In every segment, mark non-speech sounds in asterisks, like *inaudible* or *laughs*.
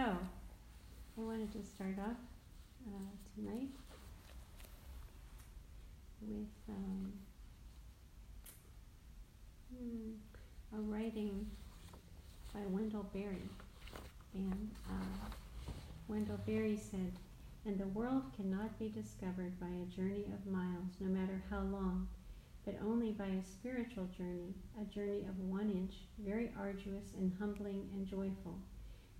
So, I wanted to start off uh, tonight with um, hmm, a writing by Wendell Berry. And uh, Wendell Berry said, And the world cannot be discovered by a journey of miles, no matter how long, but only by a spiritual journey, a journey of one inch, very arduous and humbling and joyful,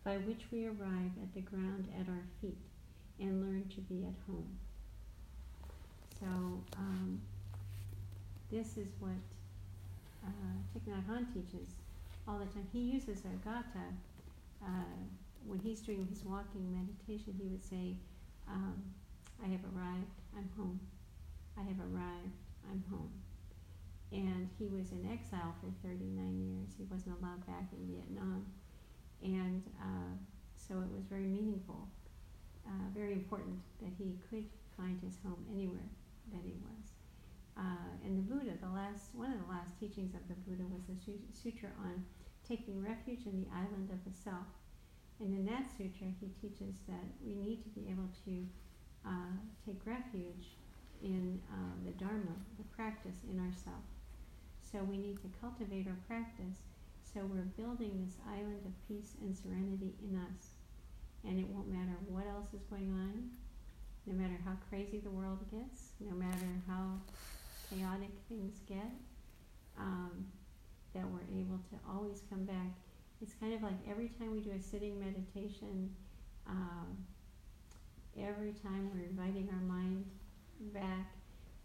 by which we arrive at the ground at our feet and learn to be at home. So, um, this is what uh, Thich Nhat Hanh teaches all the time. He uses a gatha. Uh, when he's doing his walking meditation, he would say, um, I have arrived, I'm home. I have arrived, I'm home. And he was in exile for 39 years. He wasn't allowed back in Vietnam. And uh, so it was very meaningful, uh, very important that he could find his home anywhere that he was. Uh, and the Buddha, the last one of the last teachings of the Buddha was the sutra on taking refuge in the island of the self. And in that sutra, he teaches that we need to be able to uh, take refuge in uh, the Dharma, the practice in ourself. So we need to cultivate our practice so we're building this island of peace and serenity in us. And it won't matter what else is going on, no matter how crazy the world gets, no matter how chaotic things get, um, that we're able to always come back. It's kind of like every time we do a sitting meditation, um, every time we're inviting our mind back,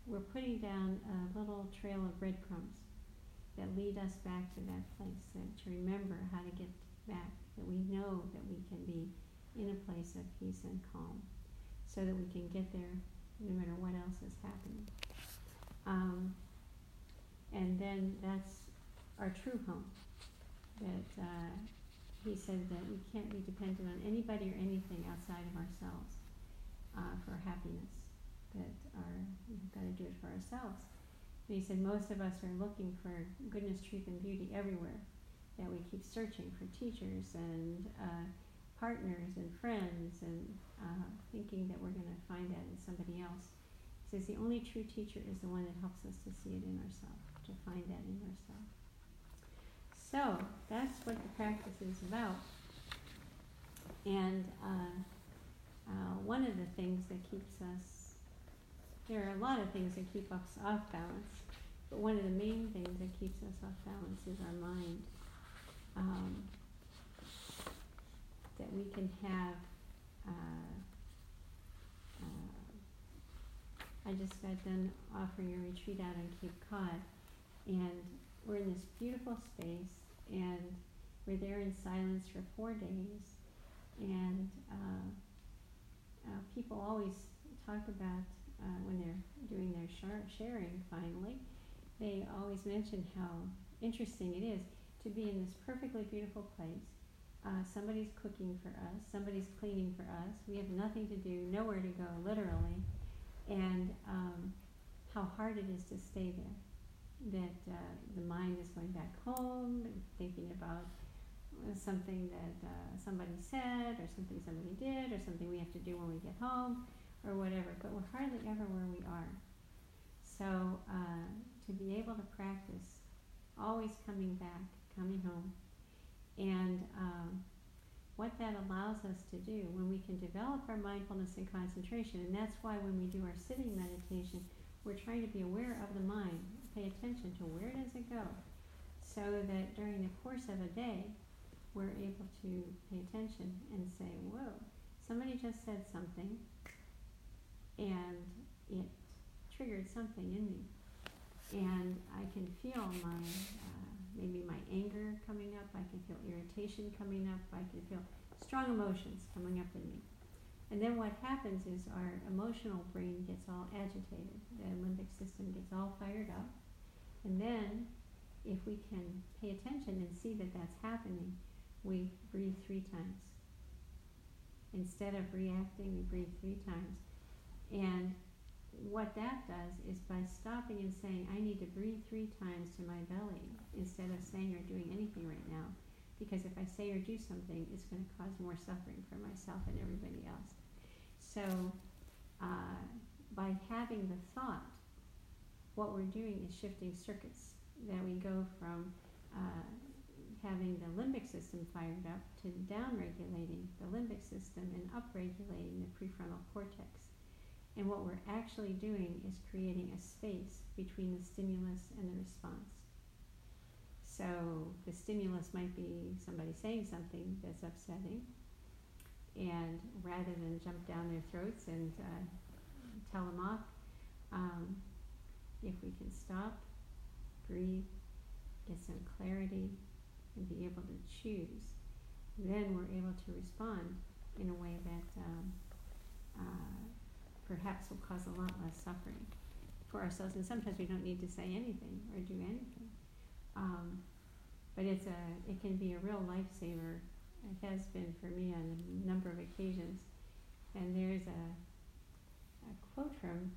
we're putting down a little trail of breadcrumbs that lead us back to that place, that to remember how to get back, that we know that we can be in a place of peace and calm, so that we can get there no matter what else is happening. Um, and then that's our true home. That uh, he said that we can't be dependent on anybody or anything outside of ourselves uh, for happiness. That our, we've got to do it for ourselves. But he said most of us are looking for goodness, truth, and beauty everywhere. That we keep searching for teachers and uh, partners and friends and uh, thinking that we're going to find that in somebody else He says the only true teacher is the one that helps us to see it in ourselves, to find that in ourselves. So that's what the practice is about. And uh, uh, one of the things that keeps us, there are a lot of things that keep us off balance, but one of the main things that keeps us off balance is our mind. Um, that we can have uh, I just got done offering a retreat out on Cape Cod, and we're in this beautiful space, and we're there in silence for four days, and uh, uh, people always talk about uh, when they're doing their sharing finally, they always mention how interesting it is to be in this perfectly beautiful place. Uh, somebody's cooking for us, somebody's cleaning for us. We have nothing to do, nowhere to go, literally and um, how hard it is to stay there. That uh, the mind is going back home, thinking about something that uh, somebody said, or something somebody did, or something we have to do when we get home, or whatever. But we're hardly ever where we are. So uh, to be able to practice always coming back, coming home, and um, what that allows us to do when we can develop our mindfulness and concentration. And that's why when we do our sitting meditation, we're trying to be aware of the mind, pay attention to where does it go, so that during the course of a day, we're able to pay attention and say, whoa, somebody just said something, and it triggered something in me. And I can feel my uh, maybe my anger coming up, I can feel irritation coming up, I can feel strong emotions coming up in me. And then what happens is our emotional brain gets all agitated, the limbic system gets all fired up. And then, if we can pay attention and see that that's happening, we breathe three times. Instead of reacting, we breathe three times. And what that does is by stopping and saying, I need to breathe three times to my belly, instead of saying or doing anything right now, because if I say or do something, it's going to cause more suffering for myself and everybody else. So, uh, by having the thought, what we're doing is shifting circuits. That we go from uh, having the limbic system fired up to downregulating the limbic system and upregulating the prefrontal cortex. And what we're actually doing is creating a space between the stimulus and the response. So the stimulus might be somebody saying something that's upsetting, and rather than jump down their throats and uh, tell them off, um, if we can stop, breathe, get some clarity, and be able to choose, then we're able to respond in a way that um, uh, perhaps will cause a lot less suffering for ourselves. And sometimes we don't need to say anything or do anything. Um, but it's a, it can be a real lifesaver. It has been for me on a number of occasions. And there's a, a quote from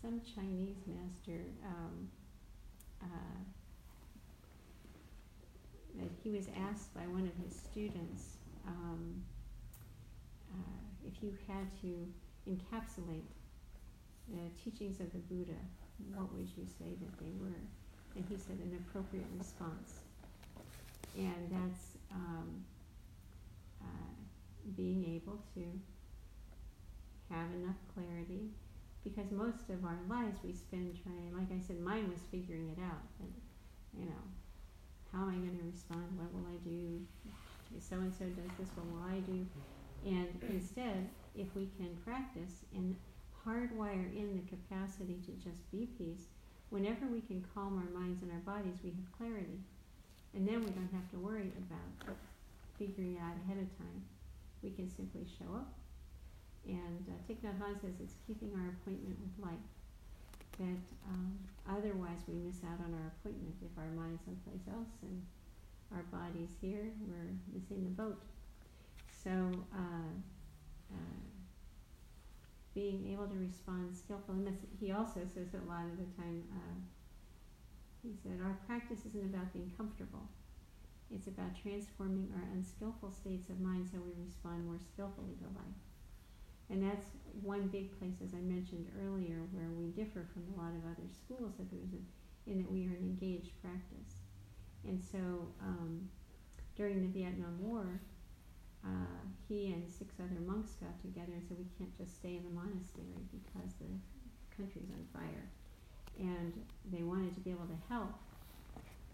some Chinese master um, uh, that he was asked by one of his students um, uh, if you had to encapsulate the teachings of the Buddha, what would you say that they were? And he said an appropriate response. And that's um, uh, being able to have enough clarity because most of our lives we spend trying, like I said, mine was figuring it out. And, you know, how am I going to respond? What will I do? If so and so does this, what will I do? And instead, if we can practice and hardwire in the capacity to just be peace, whenever we can calm our minds and our bodies, we have clarity. And then we don't have to worry about figuring it out ahead of time. We can simply show up. And uh, Thich Nhat Hanh says it's keeping our appointment with life. That um, otherwise we miss out on our appointment if our mind's someplace else and our body's here, we're missing the boat. So, uh, uh, being able to respond skillfully, and he also says that a lot of the time, uh, he said, Our practice isn't about being comfortable. It's about transforming our unskillful states of mind so we respond more skillfully to life. And that's one big place, as I mentioned earlier, where we differ from a lot of other schools of Buddhism, in that we are an engaged practice. And so um, during the Vietnam War, uh, he and six other monks got together and said, We can't just stay in the monastery because the country's on fire and they wanted to be able to help,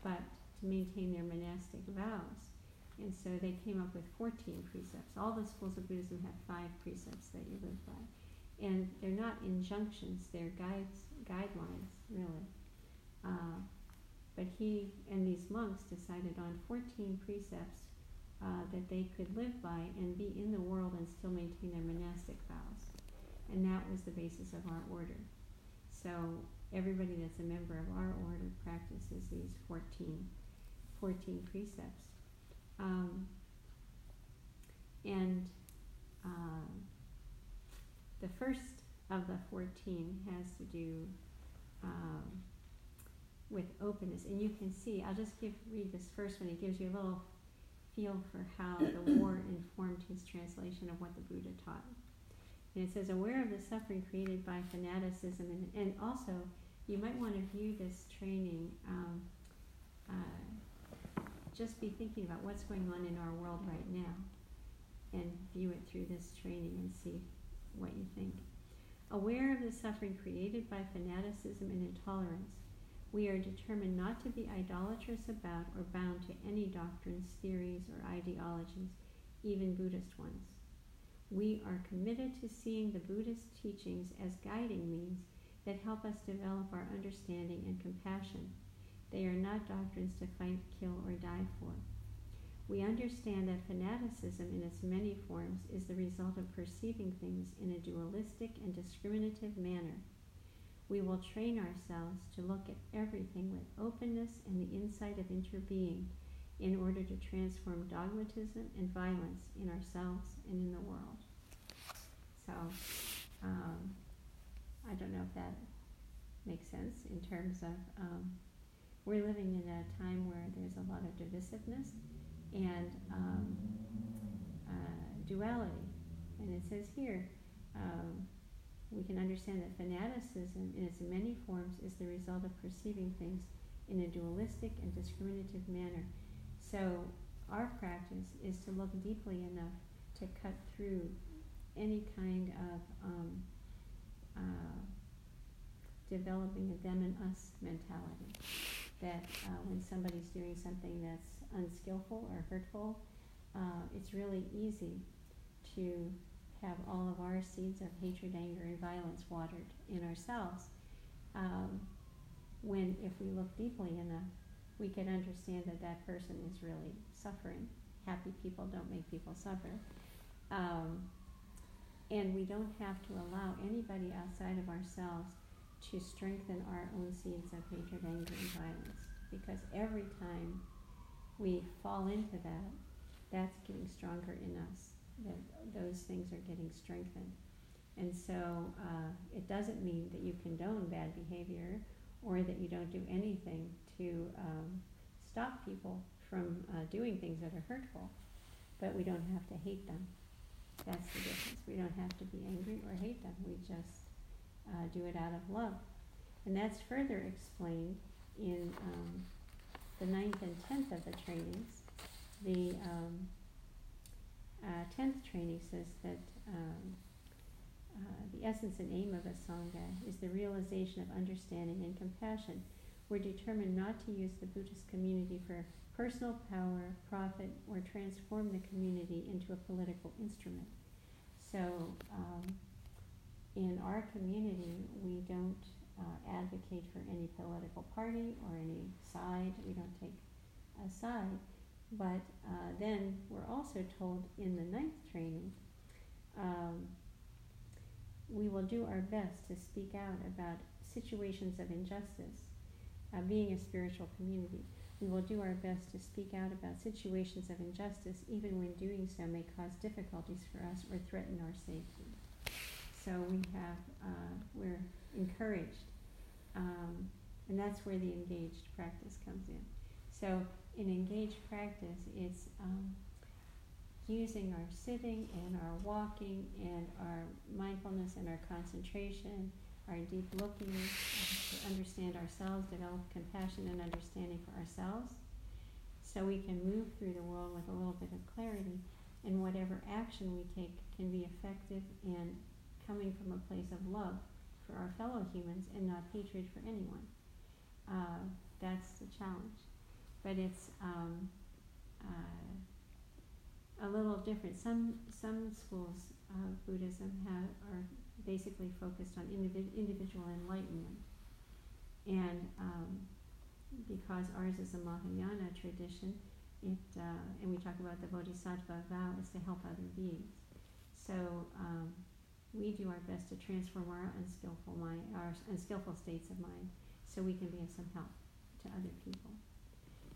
but to maintain their monastic vows. And so they came up with 14 precepts. All the schools of Buddhism have five precepts that you live by. And they're not injunctions, they're guides, guidelines, really. Uh, but he and these monks decided on 14 precepts uh, that they could live by and be in the world and still maintain their monastic vows. And that was the basis of our order. So everybody that's a member of our order practices these 14, 14 precepts. Um, and uh, the first of the 14 has to do um, with openness. And you can see, I'll just give read this first one. It gives you a little feel for how the war *clears throat* informed his translation of what the Buddha taught. And it says, aware of the suffering created by fanaticism, and, and also you might want to view this training, um, uh, just be thinking about what's going on in our world right now and view it through this training and see what you think. Aware of the suffering created by fanaticism and intolerance, we are determined not to be idolatrous about or bound to any doctrines, theories, or ideologies, even Buddhist ones. We are committed to seeing the Buddhist teachings as guiding means that help us develop our understanding and compassion. They are not doctrines to fight, kill, or die for. We understand that fanaticism in its many forms is the result of perceiving things in a dualistic and discriminative manner. We will train ourselves to look at everything with openness and the insight of interbeing in order to transform dogmatism and violence in ourselves and in the world. So, um, I don't know if that makes sense in terms of um, we're living in a time where there's a lot of divisiveness and um, uh, duality. And it says here, um, we can understand that fanaticism in its many forms is the result of perceiving things in a dualistic and discriminative manner. So our practice is to look deeply enough to cut through any kind of um, uh, developing a them and us mentality. That uh, when somebody's doing something that's unskillful or hurtful, uh, it's really easy to have all of our seeds of hatred, anger, and violence watered in ourselves. Um, when, if we look deeply enough, we can understand that that person is really suffering. Happy people don't make people suffer. Um, and we don't have to allow anybody outside of ourselves to strengthen our own seeds of hatred, anger, and violence. Because every time we fall into that, that's getting stronger in us. That those things are getting strengthened. And so uh, it doesn't mean that you condone bad behavior or that you don't do anything to um, stop people from uh, doing things that are hurtful. But we don't have to hate them. That's the difference. We don't have to be angry or hate them. We just uh, do it out of love. And that's further explained in um, the ninth and tenth of the trainings. The um, uh, tenth training says that um, uh, the essence and aim of a sangha is the realization of understanding and compassion. We're determined not to use the Buddhist community for personal power, profit, or transform the community into a political instrument. So, um, in our community, we don't uh, advocate for any political party or any side. We don't take a side. But uh, then we're also told in the ninth training, um, we will do our best to speak out about situations of injustice. Uh, being a spiritual community, we will do our best to speak out about situations of injustice, even when doing so may cause difficulties for us or threaten our safety. So we have, uh, we're encouraged, um, and that's where the engaged practice comes in. So in engaged practice, it's um, using our sitting and our walking and our mindfulness and our concentration, our deep looking to understand ourselves, develop compassion and understanding for ourselves, so we can move through the world with a little bit of clarity, and whatever action we take can be effective and coming from a place of love for our fellow humans and not hatred for anyone. Uh, that's the challenge but it's um, uh, a little different. Some some schools of Buddhism have are basically focused on individ- individual enlightenment, and um, because ours is a Mahayana tradition, it uh, and we talk about the Bodhisattva vow is to help other beings. So um, we do our best to transform our unskillful mind, our unskillful states of mind, so we can be of some help to other people.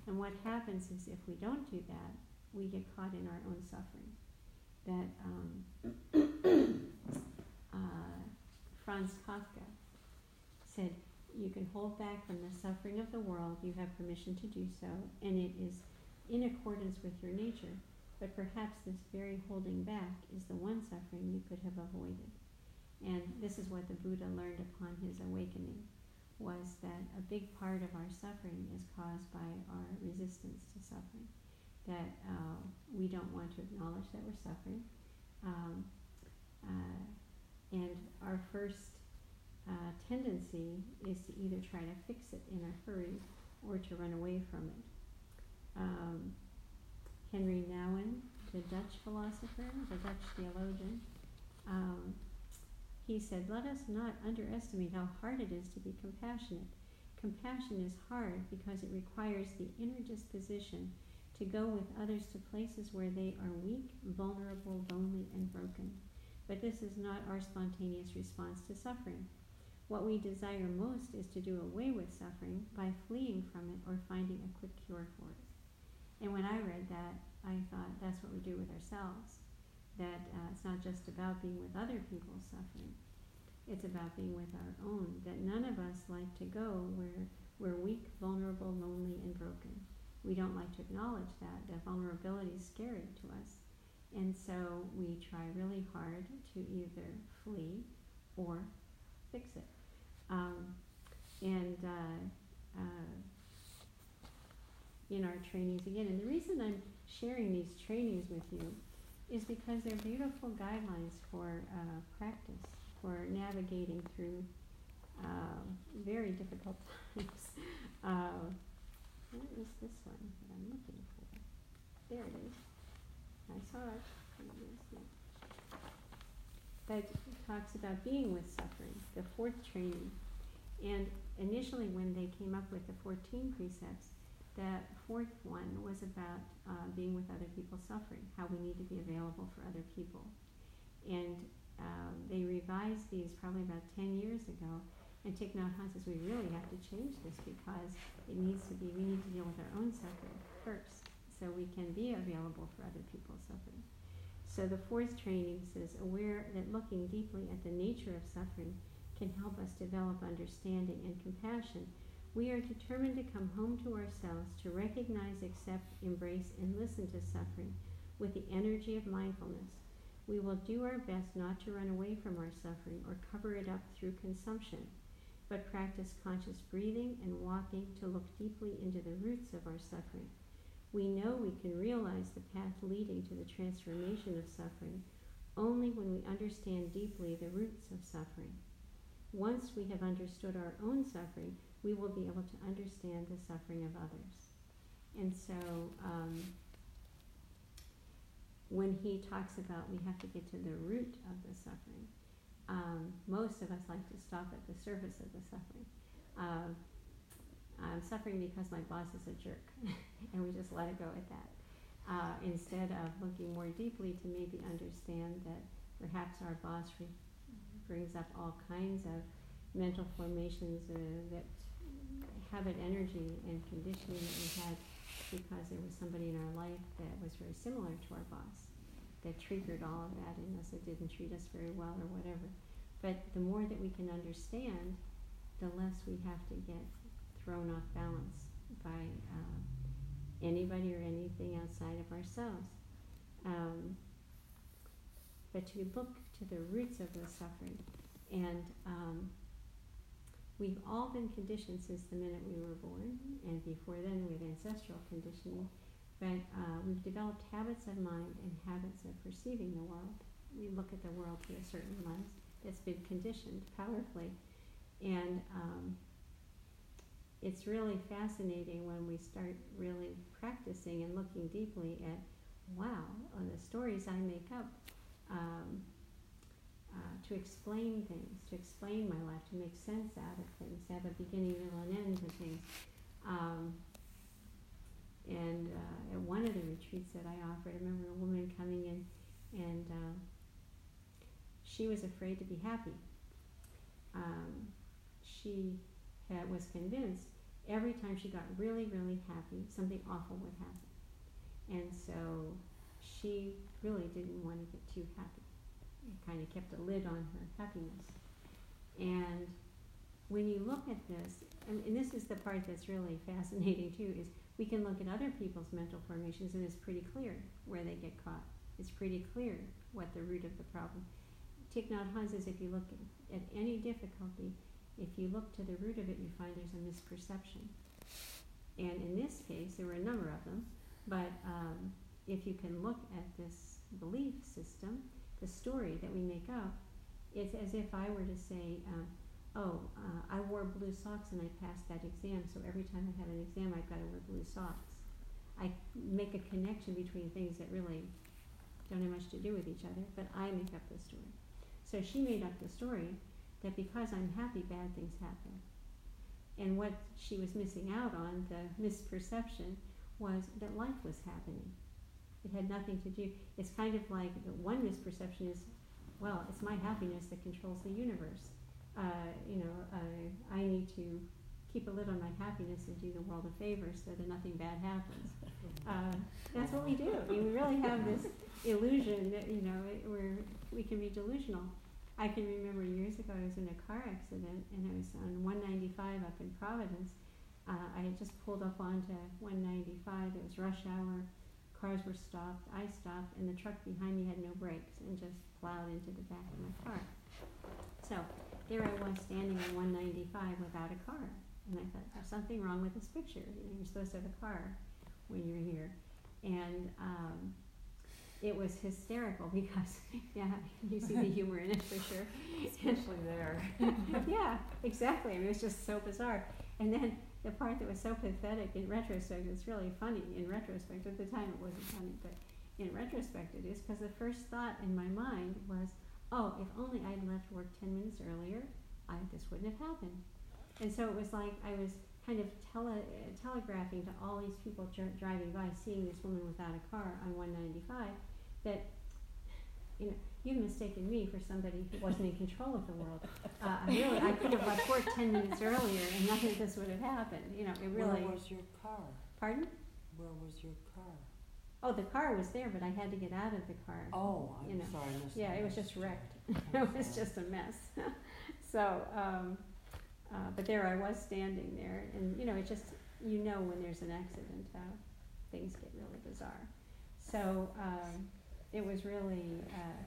And what happens is if we don't do that, we get caught in our own suffering. That um, *coughs* uh, Franz Kafka said, you can hold back from the suffering of the world, you have permission to do so, and it is in accordance with your nature. But perhaps this very holding back is the one suffering you could have avoided. And this is what the Buddha learned upon his awakening was that a big part of our suffering is caused by our resistance to suffering. That uh, we don't want to acknowledge that we're suffering. Um, uh, and our first uh, tendency is to either try to fix it in a hurry or to run away from it. Um, Henri Nouwen, the Dutch philosopher, the Dutch theologian, um, he said, Let us not underestimate how hard it is to be compassionate. Compassion is hard because it requires the inner disposition to go with others to places where they are weak, vulnerable, lonely, and broken. But this is not our spontaneous response to suffering. What we desire most is to do away with suffering by fleeing from it or finding a quick cure for it. And when I read that, I thought that's what we do with ourselves that uh, it's not just about being with other people's suffering. It's about being with our own. That none of us like to go where we're weak, vulnerable, lonely, and broken. we don't like to acknowledge that. That vulnerability is scary to us. And so we try really hard to either flee or fix it. Um, and uh, uh, in our trainings again, and the reason I'm sharing these trainings with you is because they're beautiful guidelines for uh, practice, for navigating through uh, very difficult *laughs* times. Uh, where is this one that I'm looking for? There it is. I saw it. That talks about being with suffering, the fourth training. And initially, when they came up with the 14 precepts, that fourth one was about uh, being with other people suffering, how we need to be available for other people. And um, they revised these probably about 10 years ago. And Thich Nhat Hanh says we really have to change this because it needs to be, we need to deal with our own suffering first so we can be available for other people's suffering. So the fourth training says aware that looking deeply at the nature of suffering can help us develop understanding and compassion we are determined to come home to ourselves, to recognize, accept, embrace, and listen to suffering with the energy of mindfulness. We will do our best not to run away from our suffering or cover it up through consumption, but practice conscious breathing and walking to look deeply into the roots of our suffering. We know we can realize the path leading to the transformation of suffering only when we understand deeply the roots of suffering. Once we have understood our own suffering, we will be able to understand the suffering of others. And so um, when he talks about we have to get to the root of the suffering, um, most of us like to stop at the surface of the suffering. Uh, I'm suffering because my boss is a jerk, *laughs* and we just let it go at that. Uh, instead of looking more deeply to maybe understand that perhaps our boss re- brings up all kinds of mental formations uh, that habit energy and conditioning that we had because there was somebody in our life that was very similar to our boss that triggered all of that in us that didn't treat us very well or whatever. But the more that we can understand, the less we have to get thrown off balance by uh, anybody or anything outside of ourselves. Um, but to look to the roots of the suffering and um, We've all been conditioned since the minute we were born, and before then with ancestral conditioning, but uh, we've developed habits of mind and habits of perceiving the world. We look at the world through a certain lens that's been conditioned powerfully. And um, it's really fascinating when we start really practicing and looking deeply at, wow, the stories I make up um, uh, to explain things, to explain my life, to make sense out of things, to have a beginning, middle, and end to things. Um, and uh, at one of the retreats that I offered, I remember a woman coming in and uh, she was afraid to be happy. Um, she had, was convinced every time she got really, really happy, something awful would happen. And so she really didn't want to get too happy kind of kept a lid on her happiness. And when you look at this, and, and this is the part that's really fascinating too, is we can look at other people's mental formations and it's pretty clear where they get caught. It's pretty clear what the root of the problem. Thich Nhat Hanh says if you look at, any difficulty, if you look to the root of it, you find there's a misperception. And in this case, there were a number of them, but um, if you can look at this belief system, the story that we make up, it's as if I were to say, uh, oh, uh, I wore blue socks and I passed that exam, so every time I have an exam, I've got to wear blue socks. I make a connection between things that really don't have much to do with each other, but I make up the story. So she made up the story that because I'm happy, bad things happen. And what she was missing out on, the misperception, was that life was happening. It had nothing to do. It's kind of like one misperception is, well, it's my happiness that controls the universe. Uh, you know, uh, I need to keep a lid on my happiness and do the world a favor so that nothing bad happens. *laughs* Uh, that's what we do. I mean, we really have this illusion that you know where we can be delusional. I can remember years ago I was in a car accident and I was on 195 up in Providence, uh, I had just pulled up onto one ninety-five, it was rush hour, cars were stopped, I stopped, and the truck behind me had no brakes and just plowed into the back of my car. So, there I was standing on one ninety-five without a car, and I thought, there's something wrong with this picture, you know, you're supposed to have a car when you're here. And, um, it was hysterical *laughs* because, yeah, you see the humor in it for sure. Especially there. *laughs* yeah, exactly. I mean, it was just so bizarre. And then the part that was so pathetic in retrospect, it's really funny in retrospect. At the time, it wasn't funny, but in retrospect, it is because the first thought in my mind was, oh, if only I'd left work 10 minutes earlier, I, this wouldn't have happened. And so it was like I was kind of tele, telegraphing to all these people dr- driving by, seeing this woman without a car on 195, that you know you've mistaken me for somebody who wasn't in control of the world. Uh, I really, I could have left work ten minutes earlier, and nothing of this would have happened. You know, it really. Where was your car? Pardon? Where was your car? Oh, the car was there, but I had to get out of the car. Oh, I'm you know. sorry, I Yeah, it was just wrecked. *laughs* *laughs* It was just a mess. *laughs* so, um, uh, but there I was standing there, and you know, it just you know when there's an accident how things get really bizarre. So um, it was really uh,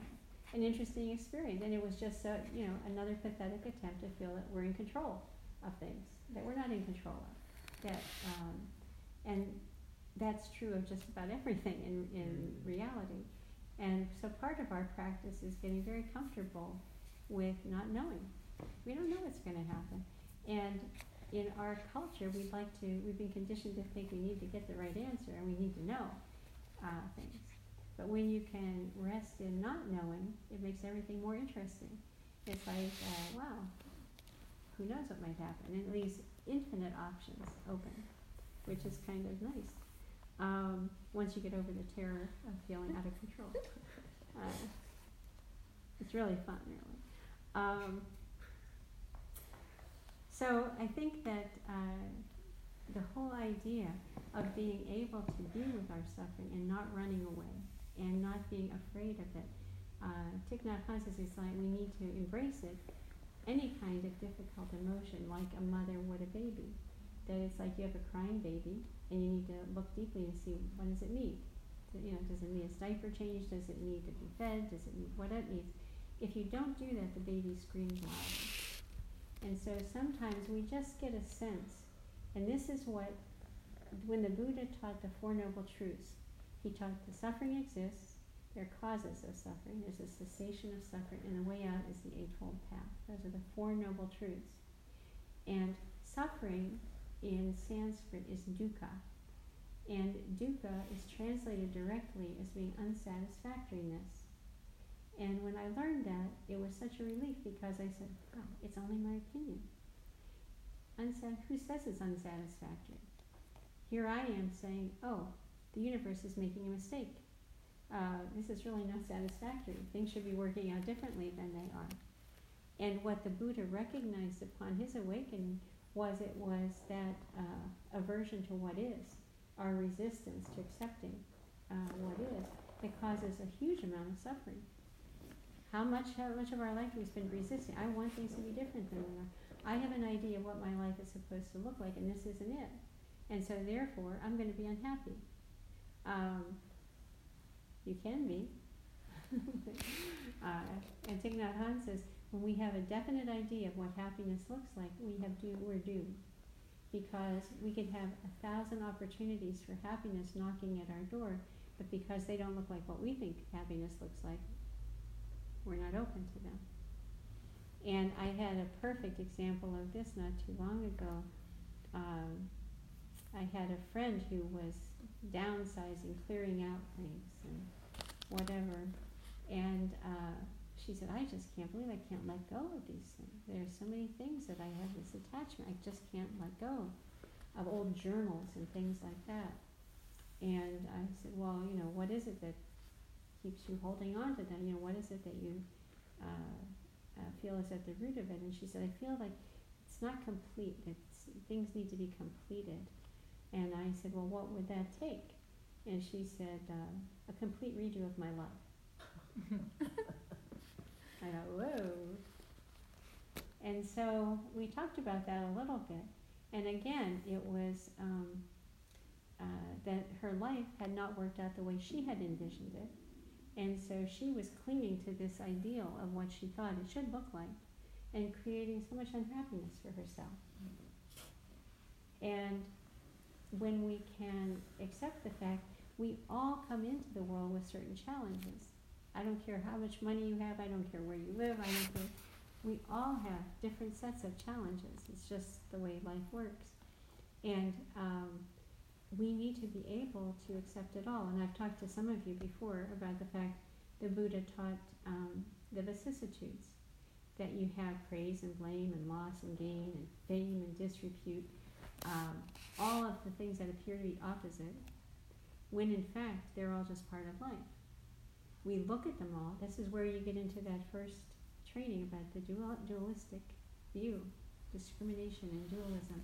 an interesting experience, and it was just so, you know another pathetic attempt to feel that we're in control of things that we're not in control of. That um, and that's true of just about *laughs* everything in in reality. And so part of our practice is getting very comfortable with not knowing. We don't know what's going to happen. And in our culture, we'd like to, we've been conditioned to think we need to get the right answer and we need to know uh, things. But when you can rest in not knowing, it makes everything more interesting. It's like, uh, wow, who knows what might happen? And it leaves infinite options open, which is kind of nice um, once you get over the terror of feeling out of control. *laughs* Uh, it's really fun, really. Um, so I think that uh, the whole idea of being able to be with our suffering and not running away and not being afraid of it, uh, Thich Nhat Hanh it's like we need to embrace it, any kind of difficult emotion, like a mother would a baby. That it's like you have a crying baby, and you need to look deeply and see what does it need. Do- You know, does it need a diaper change? Does it need to be fed? Does it need what it needs? If you don't do that, the baby screams louder. And so sometimes we just get a sense, and this is what, when the Buddha taught the Four Noble Truths, he taught that suffering exists, there are causes of suffering, there's a cessation of suffering, and the way out is the Eightfold Path. Those are the Four Noble Truths. And suffering in Sanskrit is dukkha. And dukkha is translated directly as being unsatisfactoriness. And when I learned that, it was such a relief because I said, oh, it's only my opinion. Unsat- who says it's unsatisfactory? Here I am saying, oh, the universe is making a mistake. Uh, this is really not satisfactory. Things should be working out differently than they are. And what the Buddha recognized upon his awakening was it was that uh, aversion to what is, our resistance to accepting uh, what is, that causes a huge amount of suffering. How much, how much of our life we've been resisting? I want things to be different than they are. I have an idea of what my life is supposed to look like, and this isn't it. And so, therefore, I'm going to be unhappy. Um, you can be. *laughs* uh, and Thich Nhat Hanh says, when we have a definite idea of what happiness looks like, we have do, we're doomed. Because we could have a thousand opportunities for happiness knocking at our door, but because they don't look like what we think happiness looks like, we're not open to them. And I had a perfect example of this not too long ago. Um, I had a friend who was downsizing, clearing out things, and whatever. And uh, she said, I just can't believe I can't let go of these things. There are so many things that I have this attachment. I just can't let go of old journals and things like that. And I said, Well, you know, what is it that keeps you holding on to them? You know, what is it that you uh, uh, feel is at the root of it? And she said, I feel like it's not complete. It's, things need to be completed. And I said, Well, what would that take? And she said, uh, A complete redo of my life. *laughs* I thought, whoa. And so we talked about that a little bit. And again, it was um, uh, that her life had not worked out the way she had envisioned it. And so she was clinging to this ideal of what she thought it should look like and creating so much unhappiness for herself. And when we can accept the fact we all come into the world with certain challenges. I don't care how much money you have, I don't care where you live, I don't care. We all have different sets of challenges. It's just the way life works. And um, we need to be able to accept it all. And I've talked to some of you before about the fact the Buddha taught um, the vicissitudes that you have praise and blame and loss and gain and fame and disrepute, um, all of the things that appear to be opposite, when in fact they're all just part of life. We look at them all. This is where you get into that first training about the dual, dualistic view, discrimination and dualism.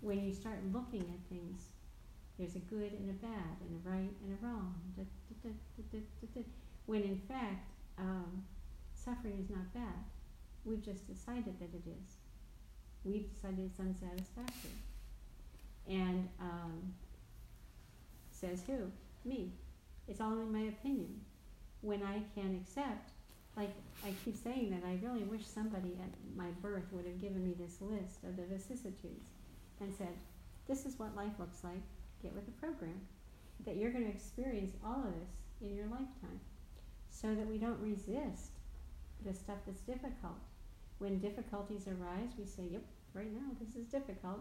When you start looking at things, there's a good and a bad, and a right and a wrong. Da, da, da, when in fact, um, suffering is not bad. We've just decided that it is. We've decided it's unsatisfactory. And um, says who? Me. It's all in my opinion. When I can accept, like I keep saying that, I really wish somebody at my birth would have given me this list of the vicissitudes and said, this is what life looks like, get with the program. That you're going to experience all of this in your lifetime so that we don't resist the stuff that's difficult. When difficulties arise, we say, yep, right now this is difficult,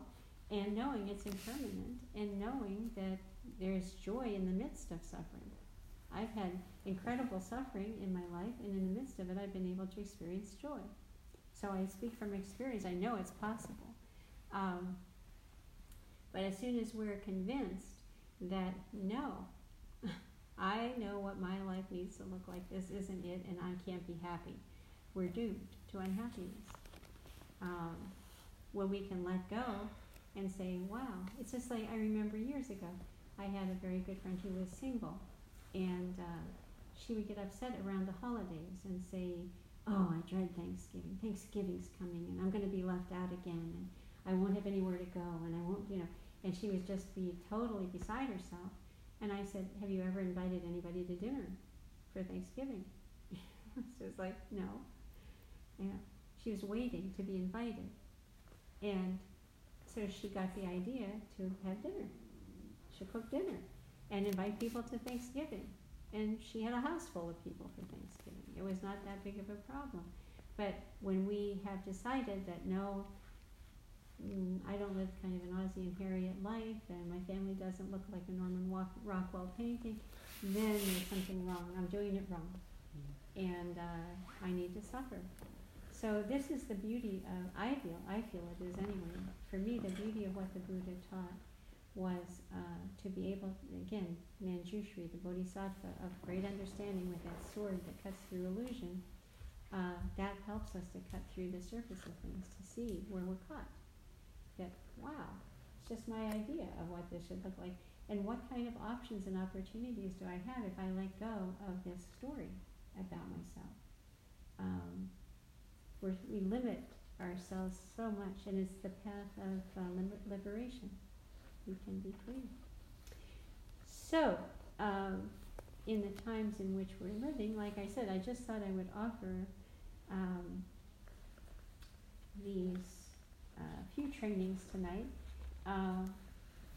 and knowing it's impermanent, and knowing that there's joy in the midst of suffering. I've had incredible suffering in my life, and in the midst of it, I've been able to experience joy. So I speak from experience. I know it's possible. Um, but as soon as we're convinced that no, *laughs* I know what my life needs to look like, this isn't it, and I can't be happy, we're doomed to unhappiness. Um, when we can let go and say, wow, it's just like I remember years ago, I had a very good friend who was single, and uh, she would get upset around the holidays and say, oh, I dread Thanksgiving. Thanksgiving's coming, and I'm going to be left out again, and I won't have anywhere to go, and I won't, you know, and she would just be totally beside herself. And I said, have you ever invited anybody to dinner for Thanksgiving? *laughs* she was like, no. Yeah. She was waiting to be invited. And so she got the idea to have dinner. She cooked dinner and invite people to Thanksgiving. And she had a house full of people for Thanksgiving. It was not that big of a problem. But when we have decided that no, mm, I don't live kind of an Ozzie and Harriet life, and my family doesn't look like a Norman Rockwell painting, then there's something wrong. I'm doing it wrong. And uh, I need to suffer. So this is the beauty of, I feel, I feel it is anyway, for me, the beauty of what the Buddha taught was uh, to be able, again, Manjushri, the Bodhisattva of great understanding with that sword that cuts through illusion, uh, that helps us to cut through the surface of things, to see where we're caught. That, wow, it's just my idea of what this should look like. And what kind of options and opportunities do I have if I let go of this story about myself? Um, we limit ourselves so much, and it's the path of uh, liberation we can be free. So, um, in the times in which we're living, like I said, I just thought I would offer um, these uh, few trainings tonight. Uh,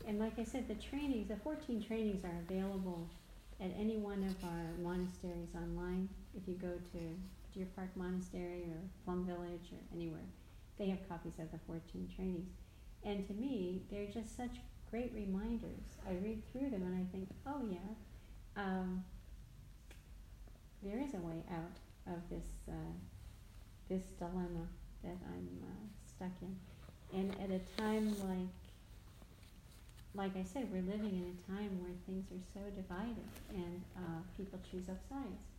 and like I said, the trainings, the 14 trainings are available at any one of our monasteries online. If you go to Deer Park Monastery or Plum Village or anywhere, they have copies of the 14 trainings. And to me, they're just such great reminders. I read through them and I think, oh yeah, um, there is a way out of this uh, this dilemma that I'm uh, stuck in. And at a time like like I said, we're living in a time where things are so divided and uh, people choose up sides.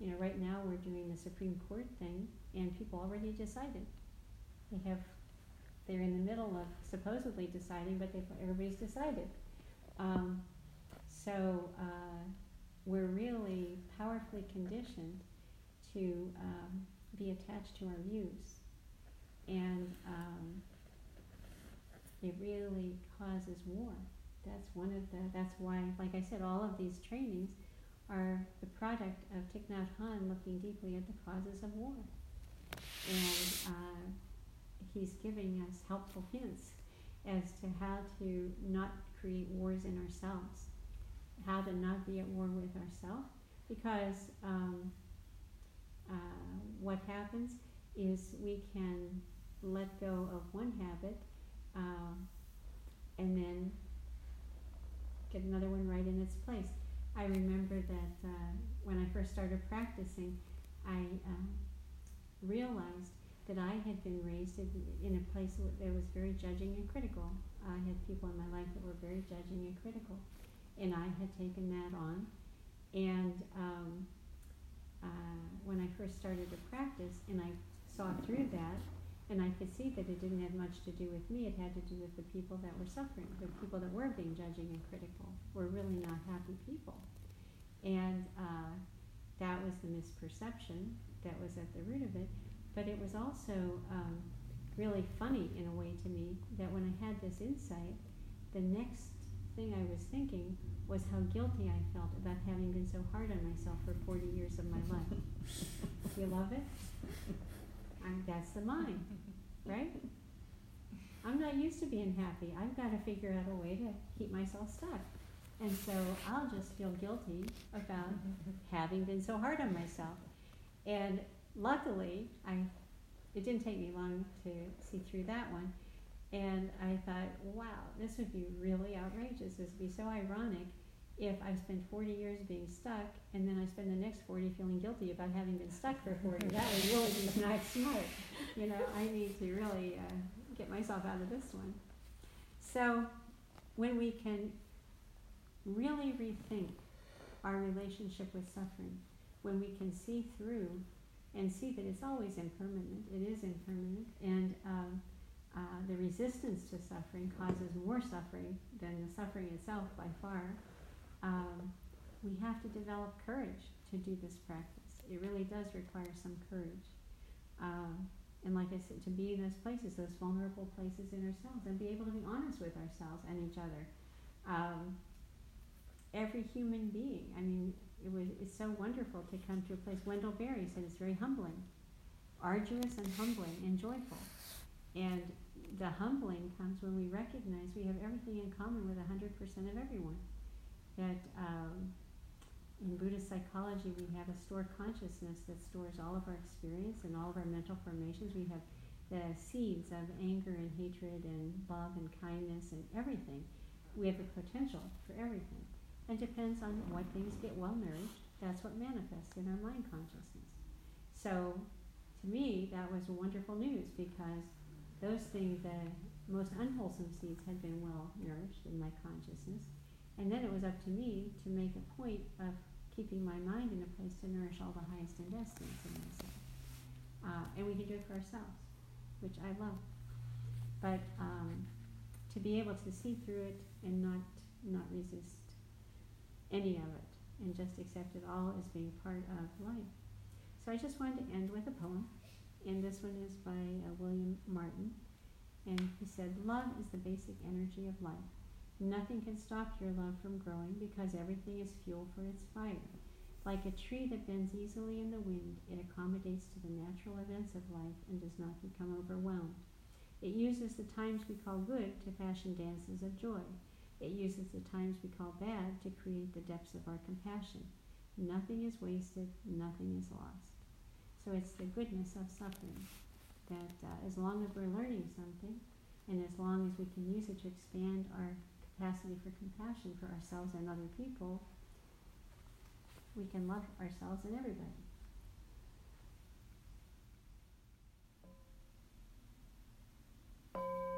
You know, right now we're doing the Supreme Court thing, and people already decided. They have they're in the middle of supposedly deciding, but they everybody's decided. Um, so uh, we're really powerfully conditioned to um, be attached to our views. And um, it really causes war. That's one of the, that's why, like I said, all of these trainings are the product of Thich Nhat Hanh looking deeply at the causes of war. And uh, he's giving us helpful hints as to how to not create wars in ourselves, how to not be at war with ourselves, because um, uh, what happens is we can let go of one habit uh, and then get another one right in its place. I remember that uh, when I first started practicing, I uh, realized that I had been raised in, in a place that was very judging and critical. I had people in my life that were very judging and critical, and I had taken that on. And um, uh, when I first started to practice, and I saw through that, and I could see that it didn't have much to do with me. It had to do with the people that were suffering. The people that were being judging and critical were really not happy people. And uh, that was the misperception that was at the root of it. But it was also um, really funny in a way to me that when I had this insight, the next thing I was thinking was how guilty I felt about having been so hard on myself for 40 years of my life. *laughs* you love it? I'm, that's the mind, right? I'm not used to being happy. I've got to figure out a way to keep myself stuck. And so I'll just feel guilty about having been so hard on myself. And luckily, I it didn't take me long to see through that one. And I thought, wow, this would be really outrageous. This would be so ironic if I spend 40 years being stuck and then I spend the next 40 feeling guilty about having been stuck for 40. that would really be *laughs* not smart. You know, I need to really uh, get myself out of this one. So when we can really rethink our relationship with suffering, when we can see through and see that it's always impermanent, it is impermanent, and um, uh, the resistance to suffering causes more suffering than the suffering itself by far um, we have to develop courage to do this practice. It really does require some courage. Um, and like I said, to be in those places, those vulnerable places in ourselves, and be able to be honest with ourselves and each other. Um, every human being, I mean, it was, it's so wonderful to come to a place. Wendell Berry said it's very humbling, arduous and humbling and joyful. And the humbling comes when we recognize we have everything in common with 100% of everyone that um, in Buddhist psychology we have a stored consciousness that stores all of our experience and all of our mental formations. We have the seeds of anger and hatred and love and kindness and everything. We have the potential for everything. And depends on what things get well nourished, that's what manifests in our mind consciousness. So to me, that was wonderful news because those things, the most unwholesome seeds had been well nourished in my consciousness and then it was up to me to make a point of keeping my mind in a place to nourish all the highest and best things in myself. Uh, and we can do it for ourselves, which I love. But um, to be able to see through it and not not resist any of it, and just accept it all as being part of life. So I just wanted to end with a poem, and this one is by uh, William Martin, and he said, "Love is the basic energy of life." Nothing can stop your love from growing because everything is fuel for its fire. Like a tree that bends easily in the wind, it accommodates to the natural events of life and does not become overwhelmed. It uses the times we call good to fashion dances of joy. It uses the times we call bad to create the depths of our compassion. Nothing is wasted, nothing is lost. So it's the goodness of suffering that uh, as long as we're learning something, and as long as we can use it to expand our capacity for compassion for ourselves and other people, we can love ourselves and everybody. you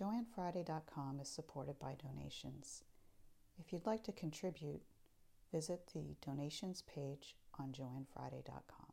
JoanneFriday.com is supported by donations. If you'd like to contribute, visit the donations page on JoanneFriday.com.